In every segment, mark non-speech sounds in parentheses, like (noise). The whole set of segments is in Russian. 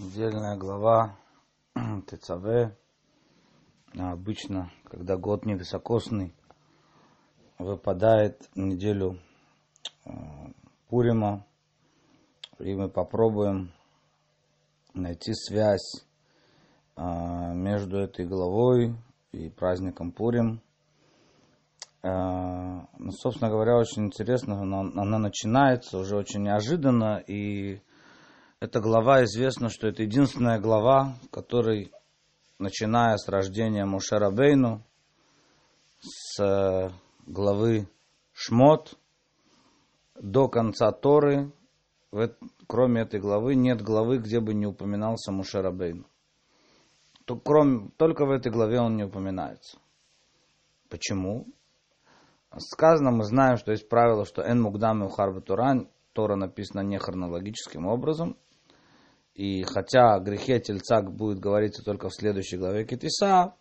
Недельная глава (clears throat) ТЦВ. Обычно, когда год невысокосный, выпадает неделю э, Пурима, и мы попробуем найти связь э, между этой главой и праздником Пурим. Э, ну, собственно говоря, очень интересно, она, она начинается уже очень неожиданно, и эта глава известно, что это единственная глава, в которой, начиная с рождения Мушера Бейну, с э, главы Шмот до конца Торы, кроме этой главы, нет главы, где бы не упоминался Мушера Бейну. Кроме, только в этой главе он не упоминается. Почему? Сказано, мы знаем, что есть правило, что Эн Мугдам и Ухар Туран, Тора написана не хронологическим образом – и хотя о грехе тельца будет говориться только в следующей главе Китиса,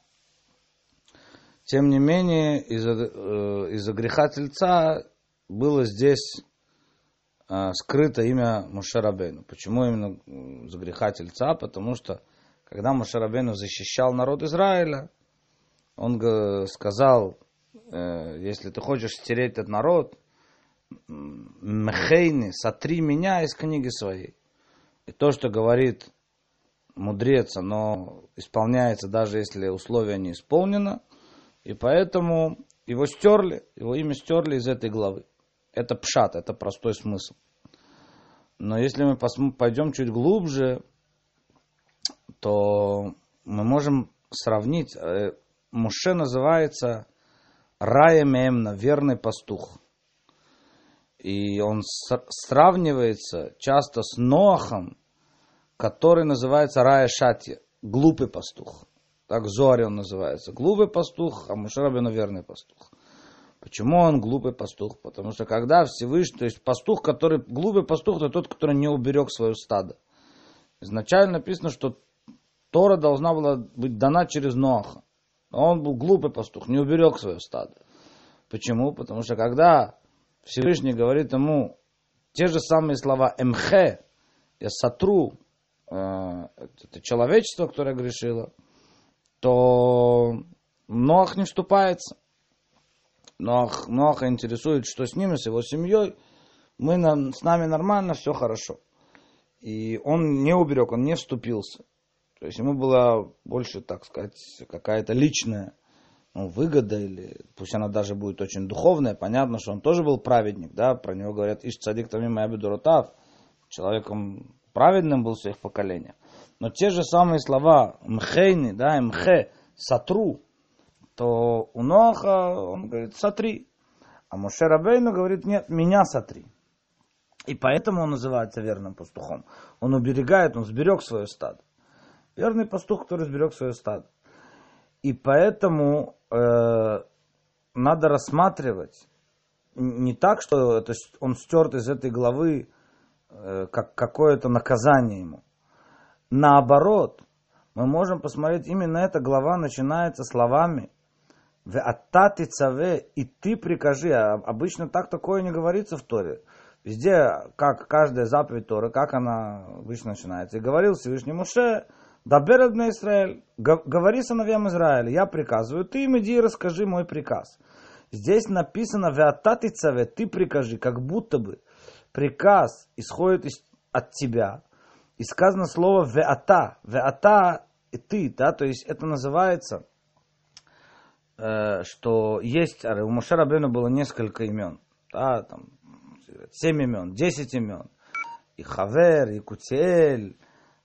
тем не менее, из-за, э, из греха тельца было здесь э, скрыто имя Мушарабейну. Почему именно за греха тельца? Потому что, когда Мушарабейну защищал народ Израиля, он сказал, э, если ты хочешь стереть этот народ, Мхейни, сотри меня из книги своей. И то, что говорит мудрец, оно исполняется даже если условие не исполнено. И поэтому его стерли, его имя стерли из этой главы. Это пшат, это простой смысл. Но если мы пойдем чуть глубже, то мы можем сравнить. Э, Муше называется Раем Эмна, верный пастух. И он сравнивается часто с Ноахом, который называется Рая Шати, глупый пастух. Так Зори он называется. Глупый пастух, а Мушарабину верный пастух. Почему он глупый пастух? Потому что когда Всевышний, то есть пастух, который, глупый пастух, это тот, который не уберег свое стадо. Изначально написано, что Тора должна была быть дана через Ноаха. Но он был глупый пастух, не уберег свое стадо. Почему? Потому что когда Всевышний говорит ему те же самые слова «эмхе», «я сотру», это человечество, которое грешило, то Ноах не вступается. Ноах, Ноаха интересует, что с ним, с его семьей. Мы, с нами нормально, все хорошо. И он не уберег, он не вступился. То есть ему была больше, так сказать, какая-то личная ну, выгода, или пусть она даже будет очень духовная. Понятно, что он тоже был праведник, да, про него говорят, Иш цадик тамим абидуротав, человеком праведным был в своих поколениях. Но те же самые слова мхейни, да, мхе, сатру, то у Ноха он говорит сатри. А Моше Рабейну говорит, нет, меня сотри. И поэтому он называется верным пастухом. Он уберегает, он сберег свое стадо. Верный пастух, который сберег свое стадо. И поэтому э, надо рассматривать не так, что это, он стерт из этой главы как какое-то наказание ему. Наоборот, мы можем посмотреть, именно эта глава начинается словами в аттати цаве, и ты прикажи. А обычно так такое не говорится в Торе. Везде, как каждая заповедь Торы, как она обычно начинается. И говорил Всевышний Муше, Дабер на Израиль, говори сыновьям Израиля, я приказываю, ты им иди и расскажи мой приказ. Здесь написано в аттати цаве, ты прикажи, как будто бы приказ исходит из, от тебя, и сказано слово «веата». «Веата» и «ты», да, то есть это называется, э, что есть, у Моше Рабену было несколько имен, да, там, семь имен, десять имен, и Хавер, и Кутиэль, и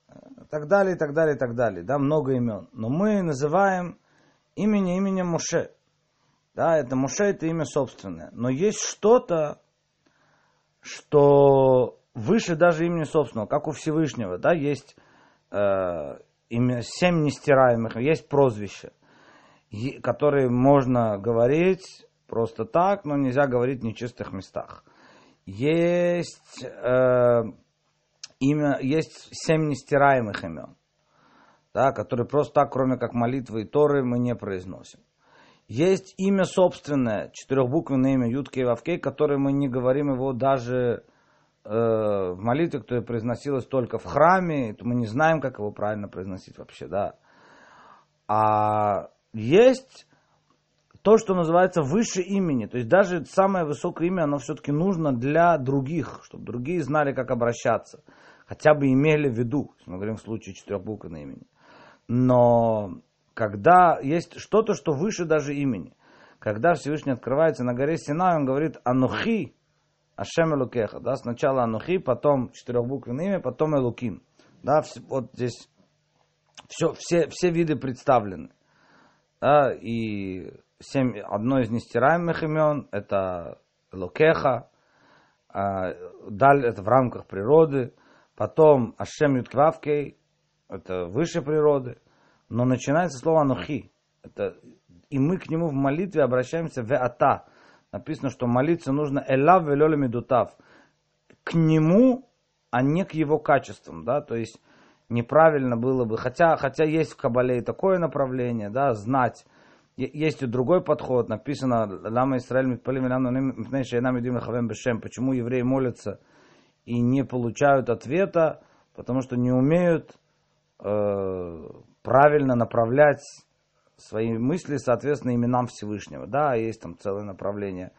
э, так далее, и так далее, и так далее, да, много имен. Но мы называем имени именем Моше. Да, это Моше, это имя собственное. Но есть что-то, что выше даже имени собственного, как у Всевышнего, да, есть э, имя, семь нестираемых, есть прозвища, которые можно говорить просто так, но нельзя говорить в нечистых местах. Есть э, имя, есть семь нестираемых имен, да, которые просто так, кроме как молитвы и Торы, мы не произносим. Есть имя собственное, четырехбуквенное имя Ютке и Вавкей, которое мы не говорим его даже э, в молитве, которая произносилась только в храме, мы не знаем, как его правильно произносить вообще, да. А есть то, что называется выше имени. То есть даже самое высокое имя, оно все-таки нужно для других, чтобы другие знали, как обращаться. Хотя бы имели в виду, если мы говорим в случае четырехбуквенного имени. Но когда есть что-то, что выше даже имени, когда Всевышний открывается на горе Синай, он говорит «Анухи Ашем Элукеха». Да, сначала Анухи, потом четырехбуквенное имя, потом Элуким. Да, вот здесь все, все, все виды представлены. Да, и семь, одно из нестираемых имен это Элукеха, а, даль это в рамках природы, потом Ашем Ютквавкей, это выше природы, но начинается слово Анухи. Это, и мы к нему в молитве обращаемся в Ата. Написано, что молиться нужно Элав Велёля Медутав. К нему, а не к его качествам. Да? То есть неправильно было бы, хотя, хотя есть в Кабале и такое направление, да, знать. Есть и другой подход, написано Лама Исраиль Бешем, почему евреи молятся и не получают ответа, потому что не умеют э, правильно направлять свои мысли, соответственно, именам Всевышнего. Да, есть там целое направление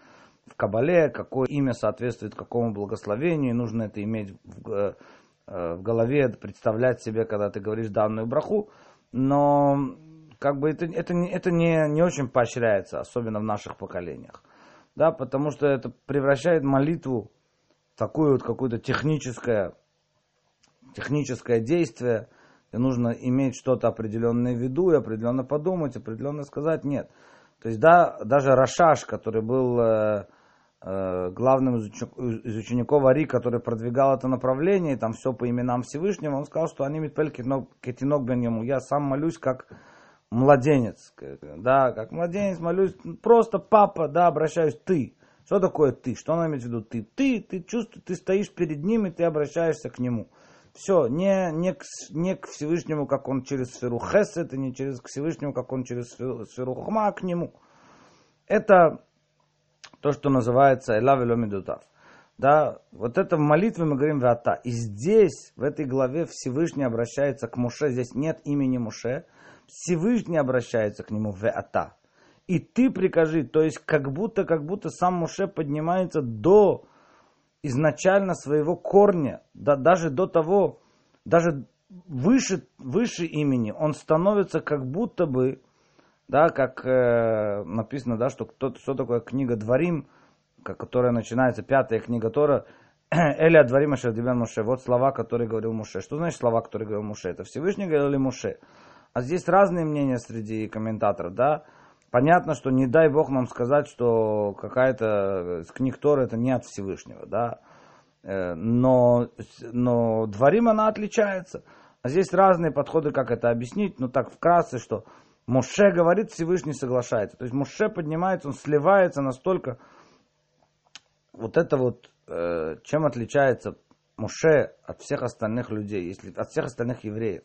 в Кабале, какое имя соответствует какому благословению, нужно это иметь в, э, в голове, представлять себе, когда ты говоришь данную браху, но как бы это, это, это не, не очень поощряется, особенно в наших поколениях. Да, потому что это превращает молитву в такое вот какое-то техническое, техническое действие, и нужно иметь что-то определенное в виду и определенно подумать, определенно сказать нет. То есть, да, даже Рашаш, который был э, э, главным из, из учеников Ари, который продвигал это направление, там все по именам Всевышнего, он сказал, что они метпель кетинок бен ему. Я сам молюсь как младенец, да, как младенец молюсь, просто папа, да, обращаюсь ты. Что такое ты? Что он имеет в виду ты? Ты, ты чувствуешь, ты стоишь перед ним и ты обращаешься к нему. Все, не, не, к, не к Всевышнему, как он через сферу Хесед, и не через к Всевышнему, как он через сферу, сферу Хма, к нему. Это то, что называется Элав Медутав. Да, вот это в молитве мы говорим Вата. И здесь, в этой главе, Всевышний обращается к Муше. Здесь нет имени Муше. Всевышний обращается к нему Вата. И ты прикажи, то есть как будто, как будто сам Муше поднимается до изначально своего корня, да, даже до того, даже выше, выше имени, он становится как будто бы, да, как э, написано, да, что кто, что такое книга Дворим, которая начинается, пятая книга Тора, (clears throat) Эля Дворим Ашердибен Муше. Вот слова, которые говорил Муше. Что значит слова, которые говорил Муше? Это Всевышний говорил ли Муше? А здесь разные мнения среди комментаторов, да. Понятно, что не дай Бог нам сказать, что какая-то книг Тора это не от Всевышнего, да. Э, но, но дворим она отличается. А здесь разные подходы, как это объяснить. Ну так вкратце, что Моше говорит, Всевышний соглашается. То есть Моше поднимается, он сливается настолько. Вот это вот, э, чем отличается Моше от всех остальных людей, если, от всех остальных евреев.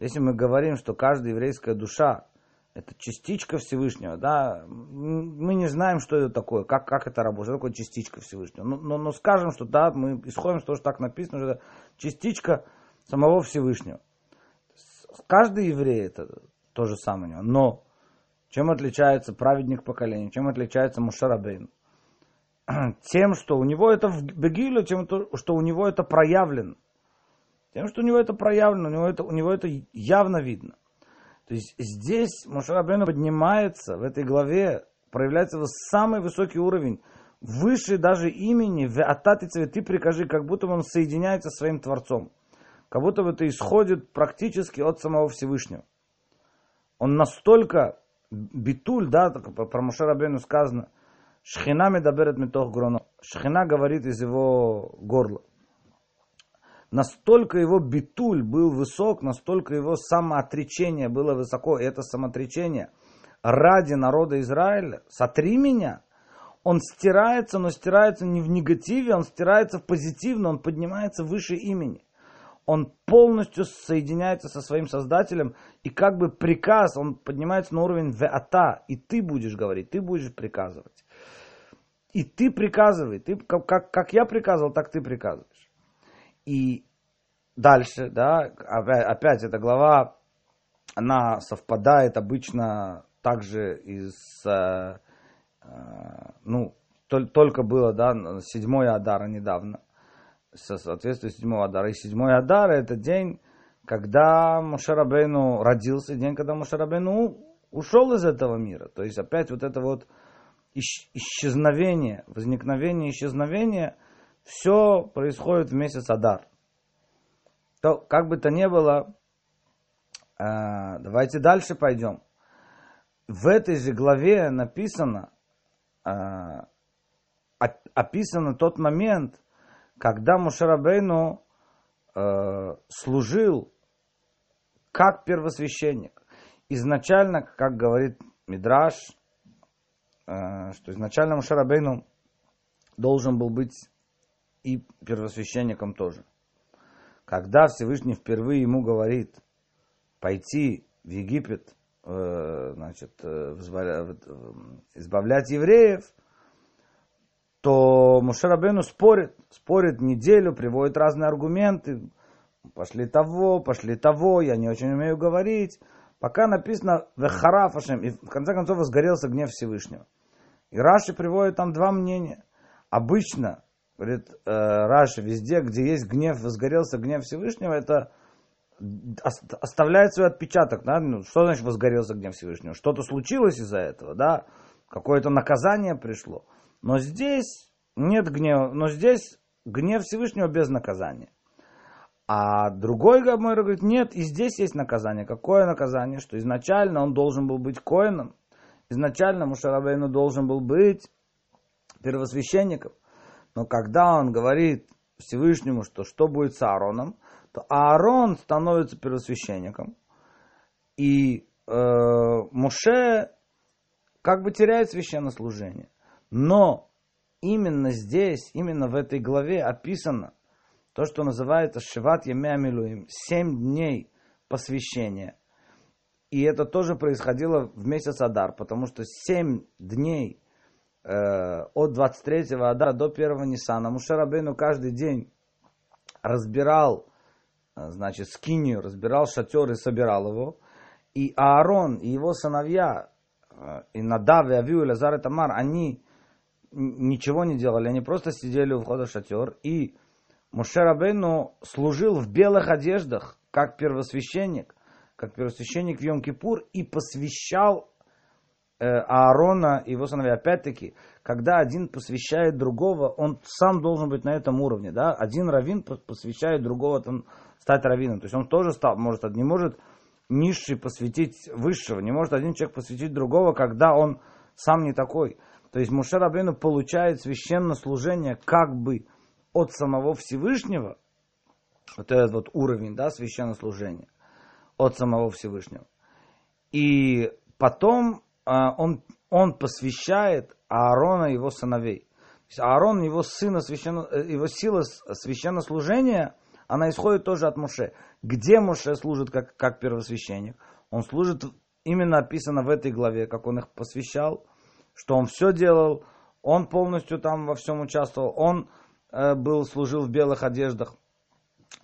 Если мы говорим, что каждая еврейская душа это частичка Всевышнего, да, мы не знаем, что это такое, как, как это работает, что такое частичка Всевышнего. Но, но, но скажем, что да, мы исходим с того, что так написано, что это частичка самого Всевышнего. Каждый еврей это то же самое. Но чем отличается праведник поколения, чем отличается Мушарабейн? (clears throat) Тем, что у него это в Бегиле, тем, что у него это проявлено. Тем, что у него это проявлено, у него это, у него это явно видно. То есть здесь Мушарабейну поднимается в этой главе, проявляется его самый высокий уровень, выше даже имени, в Ататицеве ты прикажи, как будто он соединяется со своим Творцом. Как будто это исходит практически от самого Всевышнего. Он настолько битуль, да, про Мушарабейну сказано, Шхина медаберет метох гроно. Шхина говорит из его горла настолько его битуль был высок, настолько его самоотречение было высоко, и это самоотречение ради народа Израиля, сотри меня, он стирается, но стирается не в негативе, он стирается в позитивно, он поднимается выше имени. Он полностью соединяется со своим Создателем, и как бы приказ, он поднимается на уровень веата, и ты будешь говорить, ты будешь приказывать. И ты приказывай, ты, как, как, я приказывал, так ты приказываешь. И дальше, да, опять, эта глава, она совпадает обычно также из, э, э, ну, только было, да, седьмой Адара недавно, со соответствием седьмого Адара. И седьмой Адар это день, когда Мушарабейну родился, день, когда Мушарабейну ушел из этого мира. То есть опять вот это вот исчезновение, возникновение, исчезновение, все происходит в месяц Адар. То, как бы то ни было, э, давайте дальше пойдем. В этой же главе написано, э, описано тот момент, когда Мушарабейну э, служил как первосвященник. Изначально, как говорит Мидраш, что изначально Мушарабейну должен был быть и первосвященником тоже. Когда Всевышний впервые ему говорит пойти в Египет, э, значит, э, избавлять евреев, то Мушарабену спорит, спорит неделю, приводит разные аргументы, пошли того, пошли того, я не очень умею говорить, пока написано Вехарафашем, и в конце концов возгорелся гнев Всевышнего. И Раши приводит там два мнения. Обычно, говорит э, Раши, везде, где есть гнев, возгорелся гнев Всевышнего, это оставляет свой отпечаток. Да? Ну, что значит возгорелся гнев Всевышнего? Что-то случилось из-за этого, да? Какое-то наказание пришло. Но здесь нет гнева, но здесь гнев Всевышнего без наказания. А другой Гамор говорит, нет, и здесь есть наказание. Какое наказание? Что изначально он должен был быть коином. Изначально Мушарабейну должен был быть первосвященником. Но когда он говорит Всевышнему, что что будет с Аароном, то Аарон становится первосвященником. И э, Муше как бы теряет священнослужение. Но именно здесь, именно в этой главе описано то, что называется Шиват Емеамилуим, семь дней посвящения. И это тоже происходило в месяц Адар, потому что семь дней э, от 23-го Адара до 1-го Ниссана Мушарабейну каждый день разбирал, э, значит, скинию, разбирал шатер и собирал его. И Аарон и его сыновья, э, и Надав, и Авиу, и Лазар, и Тамар, они ничего не делали, они просто сидели у входа в шатер. И Мушер Абейну служил в белых одеждах, как первосвященник, как первосвященник в Йом-Кипур, и посвящал Аарона и его сыновья. Опять-таки, когда один посвящает другого, он сам должен быть на этом уровне. Да? Один раввин посвящает другого там, стать раввином. То есть он тоже стал, может, не может низший посвятить высшего, не может один человек посвятить другого, когда он сам не такой. То есть Муше Рабейну получает священное служение как бы от самого Всевышнего, вот этот вот уровень, да, священнослужения, от самого Всевышнего. И потом он, он посвящает Аарона его сыновей. То есть Аарон, его сына, священно, э, его сила священнослужения, она исходит тоже от Муше. Где Муше служит как, как первосвященник? Он служит, именно описано в этой главе, как он их посвящал, что он все делал, он полностью там во всем участвовал, он э, был, служил в белых одеждах.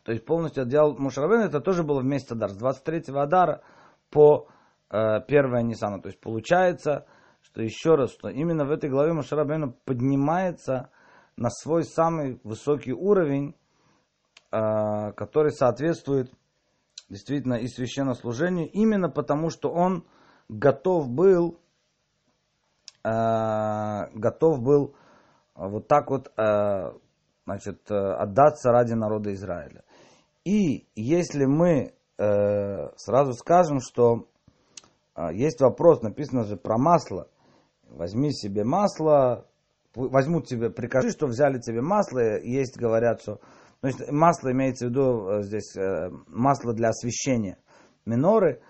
То есть полностью отделал Мушарабен, это тоже было вместе Адар, с 23-го Адара по э, 1 Нисана. То есть получается, что еще раз, что именно в этой главе Мушарабену поднимается на свой самый высокий уровень, э, который соответствует действительно и священнослужению, именно потому что он готов был Э, готов был вот так вот значит, отдаться ради народа Израиля. И если мы сразу скажем, что есть вопрос, написано же про масло. Возьми себе масло, возьмут тебе, прикажи, что взяли тебе масло, есть, говорят, что то есть масло имеется в виду здесь масло для освещения миноры,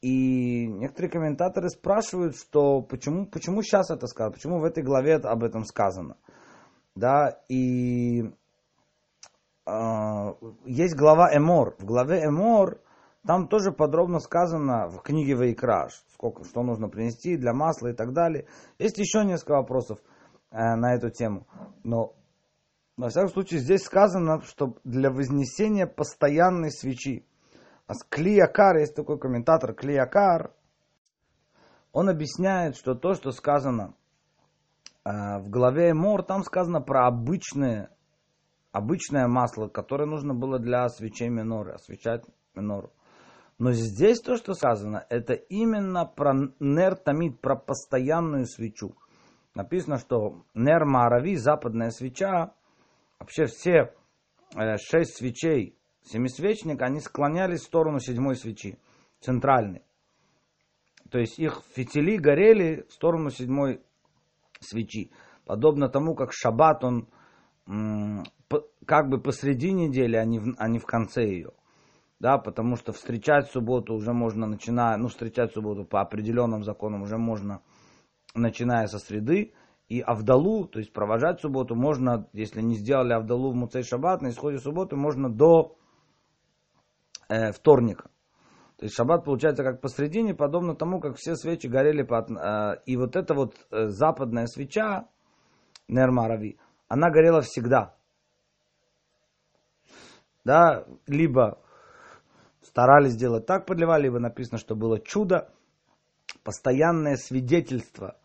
и некоторые комментаторы спрашивают, что почему, почему сейчас это сказано, почему в этой главе об этом сказано. Да, и э, есть глава Эмор. В главе Эмор там тоже подробно сказано в книге Вайкраш, сколько, что нужно принести для масла и так далее. Есть еще несколько вопросов. на эту тему. Но, во всяком случае, здесь сказано, что для вознесения постоянной свечи. А Клиякар, есть такой комментатор, Клиякар, он объясняет, что то, что сказано э, в главе Мор, там сказано про обычное, обычное масло, которое нужно было для свечей миноры, освещать минору. Но здесь то, что сказано, это именно про нер тамид, про постоянную свечу. Написано, что нер марави, западная свеча, вообще все э, шесть свечей семисвечника, они склонялись в сторону седьмой свечи, центральной. То есть их фитили горели в сторону седьмой свечи. Подобно тому, как шаббат, он как бы посреди недели, а не в, а не в конце ее. Да, потому что встречать субботу уже можно, начиная, ну, встречать субботу по определенным законам уже можно, начиная со среды. И Авдалу, то есть провожать субботу, можно, если не сделали Авдалу в Муцей Шаббат, на исходе субботы можно до э, вторника. То есть шаббат получается как посредине, подобно тому, как все свечи горели. Под, э, и вот эта вот э, западная свеча, Нермарави, она горела всегда. Да, либо старались сделать так, подливали, либо написано, что было чудо, постоянное свидетельство,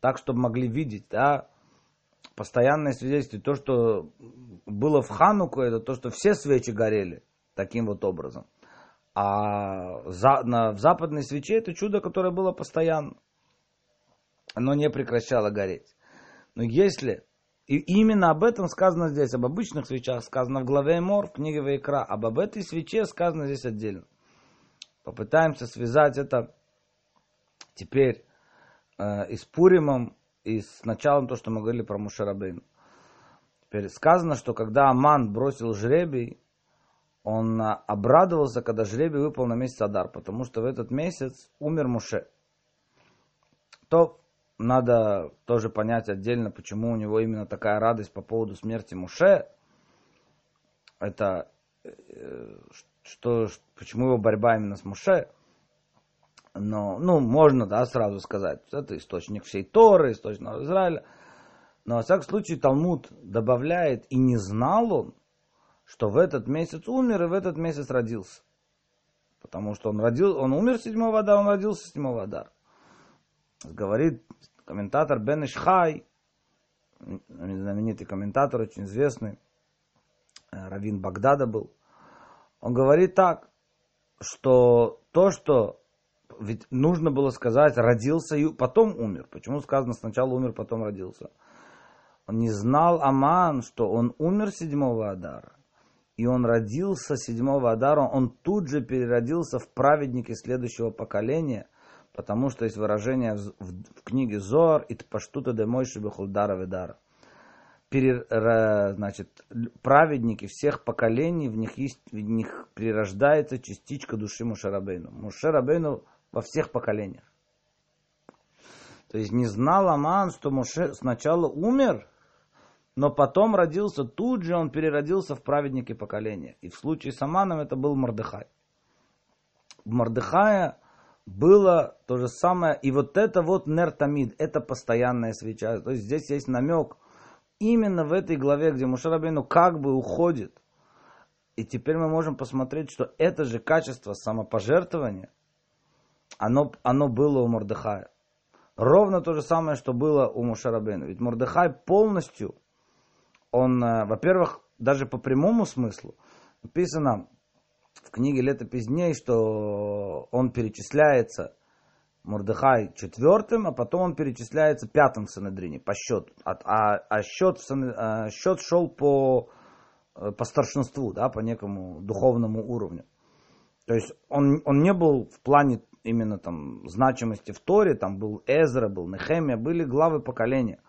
так, чтобы могли видеть, да, постоянное свидетельство. То, что было в Хануку, это то, что все свечи горели таким вот образом. А за, на, в западной свече это чудо, которое было постоянно. Оно не прекращало гореть. Но если... И именно об этом сказано здесь, об обычных свечах сказано в главе Мор, в книге Вайкра. Об, об этой свече сказано здесь отдельно. Попытаемся связать это теперь э, и с Пуримом, и с началом то, что мы говорили про Мушарабейн. Теперь сказано, что когда Аман бросил жребий, он а, обрадовался, когда жребий выпал на месяц Адар, потому что в этот месяц умер Муше. То надо тоже понять отдельно, почему у него именно такая радость по поводу смерти Муше. Это э, что, почему его борьба именно с Муше. Но, ну, можно, да, сразу сказать, это источник всей Торы, источник Израиля. Но, во всяком случае, Талмуд добавляет, и не знал он, что в этот месяц умер и в этот месяц родился. Потому что он, родил, он умер 7 Адар, он родился 7 Адар. Говорит комментатор Бен Ишхай, знаменитый комментатор, очень известный, э, Равин Багдада был. Он говорит так, что то, что ведь нужно было сказать, родился и потом умер. Почему сказано сначала умер, потом родился? Он не знал Аман, что он умер 7 Адара и он родился седьмого Адара, он тут же переродился в праведнике следующего поколения, потому что есть выражение в, в, в книге Зоар «Ит паштута де мойши бехулдара ведара». Перер, значит, праведники всех поколений, в них, есть, в них прирождается частичка души Мушарабейну. Мушарабейну во всех поколениях. То есть не знал Аман, что Муше сначала умер, но потом родился, тут же он переродился в праведнике поколения. И в случае с Аманом это был Мордыхай. Мордыхая было то же самое, и вот это вот нертамид, это постоянная свеча. То есть здесь есть намек именно в этой главе, где Мушарабейну как бы уходит. И теперь мы можем посмотреть, что это же качество самопожертвования, оно, оно было у Мордыхая. Ровно то же самое, что было у Мушарабейна. Ведь Мордыхай полностью он, э, во-первых, даже по прямому смыслу, написано в книге «Летопись дней», что он перечисляется Мурдыхай четвертым, а потом он перечисляется пятым в Санедрине по счету. А, а, а счет, а счет шел по, э, по старшинству, да, по некому духовному уровню. То есть он, он не был в плане именно там значимости в Торе, там был Эзра, был Нехемия, были главы поколения.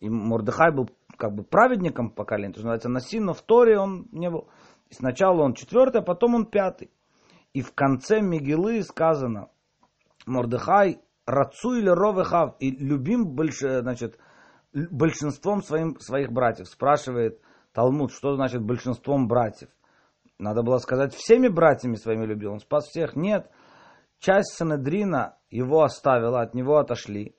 И Мурдыхай был как бы праведником поколения, то, что называется Насин, но в Торе он не был. И сначала он четвертый, а потом он пятый. И в конце Мигилы сказано, Мордыхай, Рацу или Ровехав, и любим больш, значит, большинством своим, своих братьев. Спрашивает Талмуд, что значит большинством братьев. Надо было сказать, всеми братьями своими любил. Он спас всех. Нет. Часть Санедрина его оставила, от него отошли.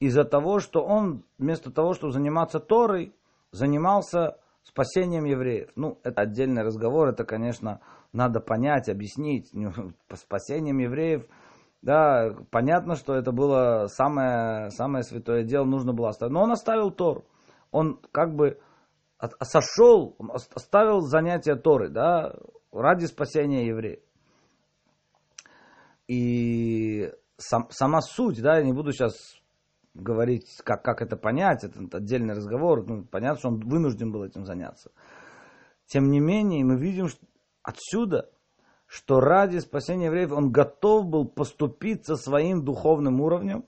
из-за того, что он вместо того, чтобы заниматься Торой, занимался спасением евреев. Ну, это отдельный разговор, это, конечно, надо понять, объяснить. По спасением евреев, да, понятно, что это было самое, самое святое дело, нужно было оставить. Но он оставил Тор. Он как бы сошел, оставил занятия Торы, да, ради спасения евреев. И сам, сама суть, да, я не буду сейчас говорить, как, как это понять, это отдельный разговор, ну, понятно, что он вынужден был этим заняться. Тем не менее, мы видим что отсюда, что ради спасения евреев он готов был поступиться своим духовным уровнем,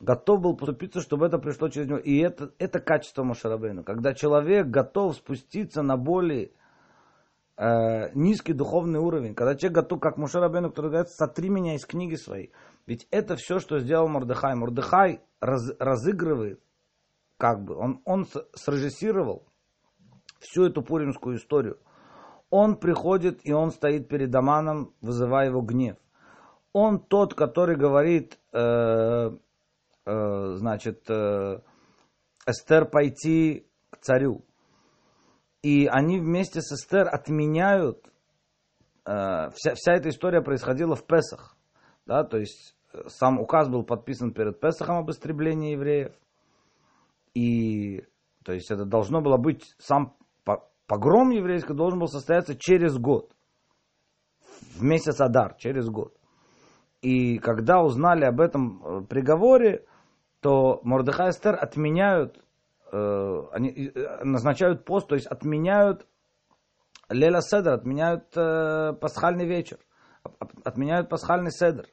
готов был поступиться, чтобы это пришло через него. И это, это качество Мошарабейну. Когда человек готов спуститься на более э, низкий духовный уровень, когда человек готов, как Мушарабейну, который говорит, сотри меня из книги своей. Ведь это все, что сделал Мордыхай. Мордыхай раз, разыгрывает, как бы, он, он срежиссировал всю эту пуримскую историю. Он приходит и он стоит перед Аманом, вызывая его гнев. Он тот, который говорит, э, э, значит, э, Эстер пойти к царю. И они вместе с Эстер отменяют, э, вся, вся эта история происходила в Песах. Да, то есть э, сам указ был подписан перед Песахом об истреблении евреев. И то есть это должно было быть, сам погром еврейский должен был состояться через год. В месяц Адар, через год. И когда узнали об этом э, приговоре, то Мордыхай и Эстер отменяют они э, назначают пост, то есть отменяют Леля Седер, отменяют э, пасхальный вечер, отменяют пасхальный седер.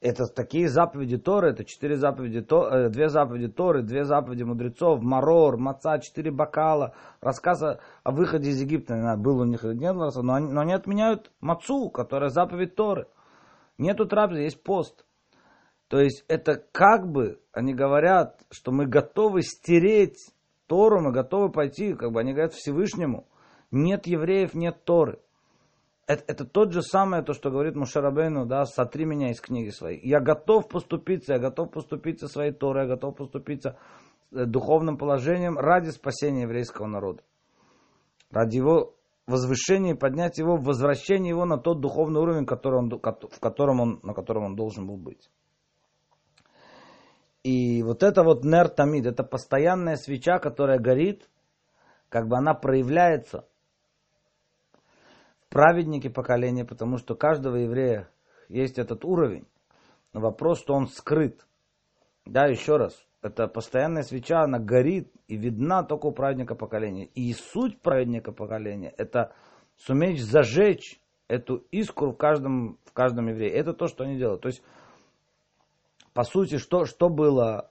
Это такие заповеди Торы, это четыре заповеди, э, две заповеди Торы, две заповеди мудрецов, Марор, Маца, четыре бокала, рассказ о, выходе из Египта, был у них или нет, но они, но они отменяют Мацу, которая заповедь Торы. Нету трапезы, есть пост. То есть это как бы они говорят, что мы готовы стереть Тору, мы готовы пойти, как бы они говорят Всевышнему, нет евреев, нет Торы. Это, это тот же самое, то, что говорит Мушарабейну, да, сотри меня из книги своей. Я готов поступиться, я готов поступиться своей Торой, я готов поступиться э, духовным положением ради спасения еврейского народа. Ради его возвышения поднять его, возвращения его на тот духовный уровень, который он, в котором он, на котором он должен был быть. И вот это вот нер тамид, это постоянная свеча, которая горит, как бы она проявляется в праведнике поколения, потому что у каждого еврея есть этот уровень. Но вопрос, что он скрыт. Да, еще раз, это постоянная свеча, она горит и видна только у праведника поколения. И суть праведника поколения – это суметь зажечь эту искру в каждом, в каждом еврее. Это то, что они делают. То есть по сути, что, что было,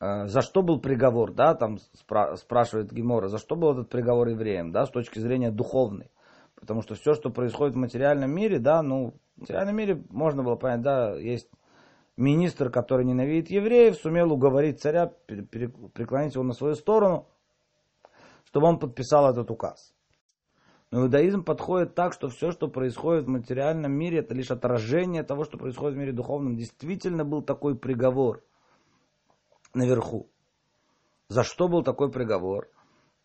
э, за что был приговор, да, там спра- спрашивает Гемора, за что был этот приговор евреям, да, с точки зрения духовной. Потому что все, что происходит в материальном мире, да, ну, в материальном мире можно было понять, да, есть министр, который ненавидит евреев, сумел уговорить царя преклонить его на свою сторону, чтобы он подписал этот указ. Но иудаизм подходит так, что все, что происходит в материальном мире, это лишь отражение того, что происходит в мире духовном. Действительно был такой приговор наверху. За что был такой приговор?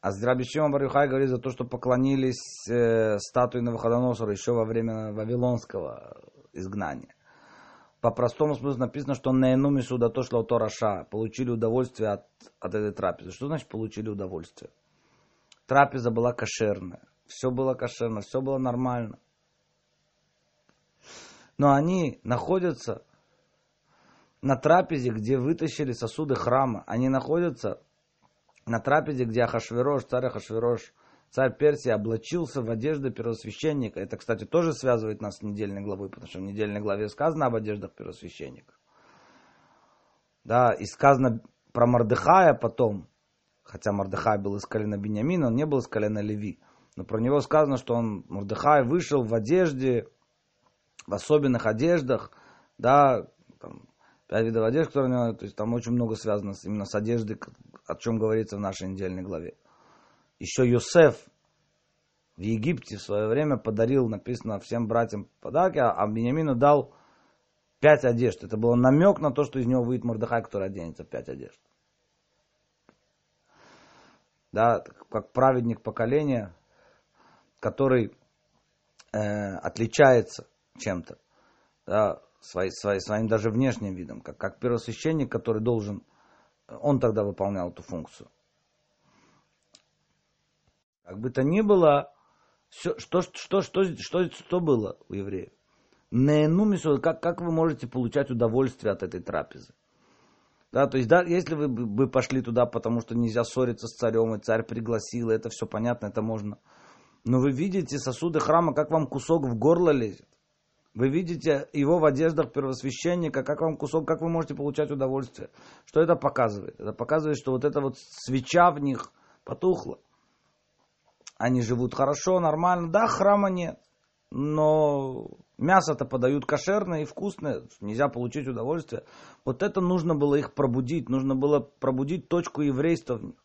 А Здрабишима Барюхай говорит за то, что поклонились э, статуе Навуходоносора еще во время Вавилонского изгнания. По простому смыслу написано, что на Энуми суда то шло Тораша, получили удовольствие от, от этой трапезы. Что значит получили удовольствие? Трапеза была кошерная все было кошерно, все было нормально. Но они находятся на трапезе, где вытащили сосуды храма. Они находятся на трапезе, где Ахашвирош, царь Ахашвирош, царь Персии, облачился в одежды первосвященника. Это, кстати, тоже связывает нас с недельной главой, потому что в недельной главе сказано об одеждах первосвященника. Да, и сказано про Мордыхая потом, хотя Мордыхай был из колена Бениамина, он не был из колена Леви. Но про него сказано, что он, Мурдыхай, вышел в одежде, в особенных одеждах, да, там, пять видов одежды, которые у него, то есть там очень много связано с, именно с одеждой, о чем говорится в нашей недельной главе. Еще Йосеф в Египте в свое время подарил, написано, всем братьям подарки, а Бениамину дал пять одежд. Это был намек на то, что из него выйдет Мордыхай, который оденется пять одежд. Да, как праведник поколения, который э, отличается чем-то, да, свои, свои, своим даже внешним видом, как, как первосвященник, который должен, он тогда выполнял эту функцию. Как бы то ни было, все, что, что, что, что, что было у евреев? Неенумису, как, как вы можете получать удовольствие от этой трапезы? Да, то есть, да, если вы бы пошли туда, потому что нельзя ссориться с царем, и царь пригласил, это все понятно, это можно. Но вы видите сосуды храма, как вам кусок в горло лезет. Вы видите его в одеждах первосвященника, как вам кусок, как вы можете получать удовольствие. Что это показывает? Это показывает, что вот эта вот свеча в них потухла. Они живут хорошо, нормально. Да, храма нет. Но мясо-то подают кошерное и вкусное. Нельзя получить удовольствие. Вот это нужно было их пробудить. Нужно было пробудить точку еврейства в них.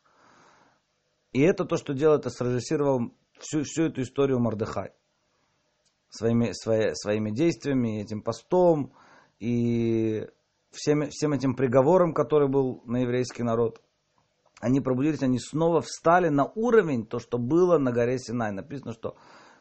И это то, что делает и срежиссировал всю, всю эту историю Мордыхай. Своими, свои, своими действиями, этим постом и всем, всем этим приговором, который был на еврейский народ они пробудились, они снова встали на уровень, то, что было на горе Синай. Написано, что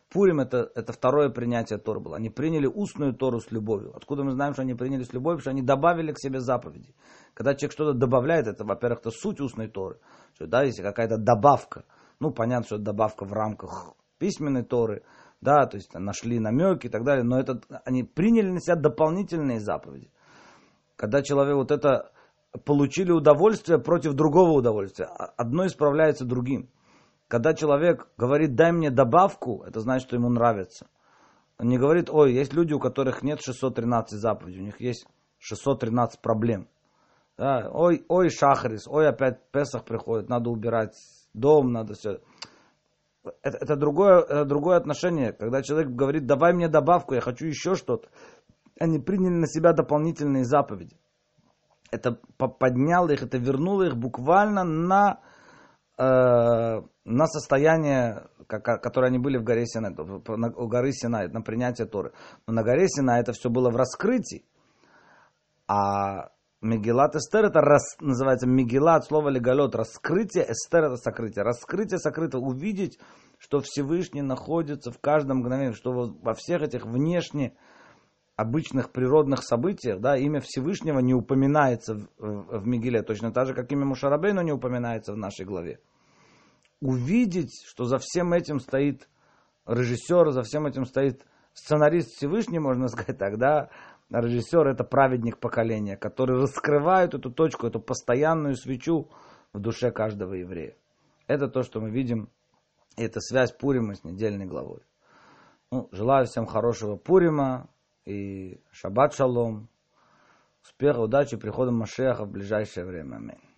Пурим это, это второе принятие Торы было. Они приняли устную Тору с любовью. Откуда мы знаем, что они приняли с любовью? Потому что они добавили к себе заповеди. Когда человек что-то добавляет, это, во-первых, это суть устной Торы. Что, да, если какая-то добавка, ну, понятно, что это добавка в рамках письменной Торы, да, то есть нашли намеки и так далее, но это, они приняли на себя дополнительные заповеди. Когда человек вот это получили удовольствие против другого удовольствия. А одно исправляется другим. Когда человек говорит, дай мне добавку, это значит, что ему нравится. Он не говорит, ой, есть люди, у которых нет 613 заповедей, у них есть 613 проблем. Да, ой, ой, шахрис, ой, опять Песах приходит, надо убирать дом, надо все. Это, это, другое, это другое отношение. Когда человек говорит, давай мне добавку, я хочу еще что-то. Они приняли на себя дополнительные заповеди это подняло их, это вернуло их буквально на, э, на состояние, которое они были в горе Синай, на, у горы Синай, на принятие Торы. Но на горе Синай это все было в раскрытии. А Мегилат Эстер это рас, называется Мегилат, слово легалет, раскрытие, Эстер это сокрытие. Раскрытие сокрытое, увидеть, что Всевышний находится в каждом мгновении, что во всех этих внешне обычных природных событиях, да, имя Всевышнего не упоминается в, в, в Мигеле, точно так же, как имя Мушарабейну не упоминается в нашей главе. Увидеть, что за всем этим стоит режиссер, за всем этим стоит сценарист Всевышний, можно (laughs) сказать, тогда режиссер это праведник поколения, который раскрывает эту точку, эту постоянную свечу в душе каждого еврея. Это то, что мы видим, и это связь Пурима с недельной главой. Ну, желаю всем хорошего Пурима, и шаббат шалом, успеха, удачи, прихода Машеха в ближайшее время. Аминь.